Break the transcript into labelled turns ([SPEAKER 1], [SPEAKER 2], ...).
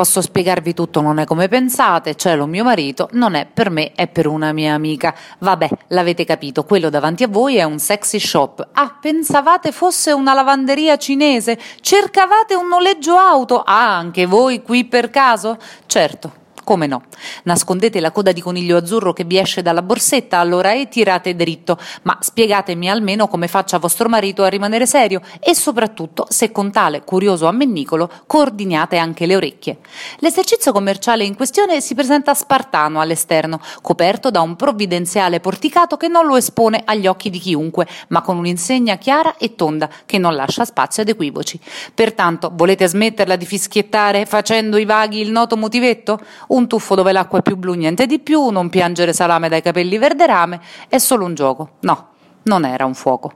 [SPEAKER 1] posso spiegarvi tutto, non è come pensate, cielo mio marito, non è per me, è per una mia amica. Vabbè, l'avete capito, quello davanti a voi è un sexy shop. Ah, pensavate fosse una lavanderia cinese? Cercavate un noleggio auto? Ah, anche voi qui per caso? Certo, come no? Nascondete la coda di coniglio azzurro che vi esce dalla borsetta, allora e tirate dritto, ma spiegatemi almeno come faccia vostro marito a rimanere serio e soprattutto se con tale curioso ammennicolo coordiniate anche le orecchie. L'esercizio commerciale in questione si presenta spartano all'esterno, coperto da un provvidenziale porticato che non lo espone agli occhi di chiunque, ma con un'insegna chiara e tonda che non lascia spazio ad equivoci. Pertanto, volete smetterla di fischiettare facendo i vaghi il noto motivetto? Un un tuffo dove l'acqua è più blu, niente di più, non piangere salame dai capelli verde rame, è solo un gioco. No, non era un fuoco.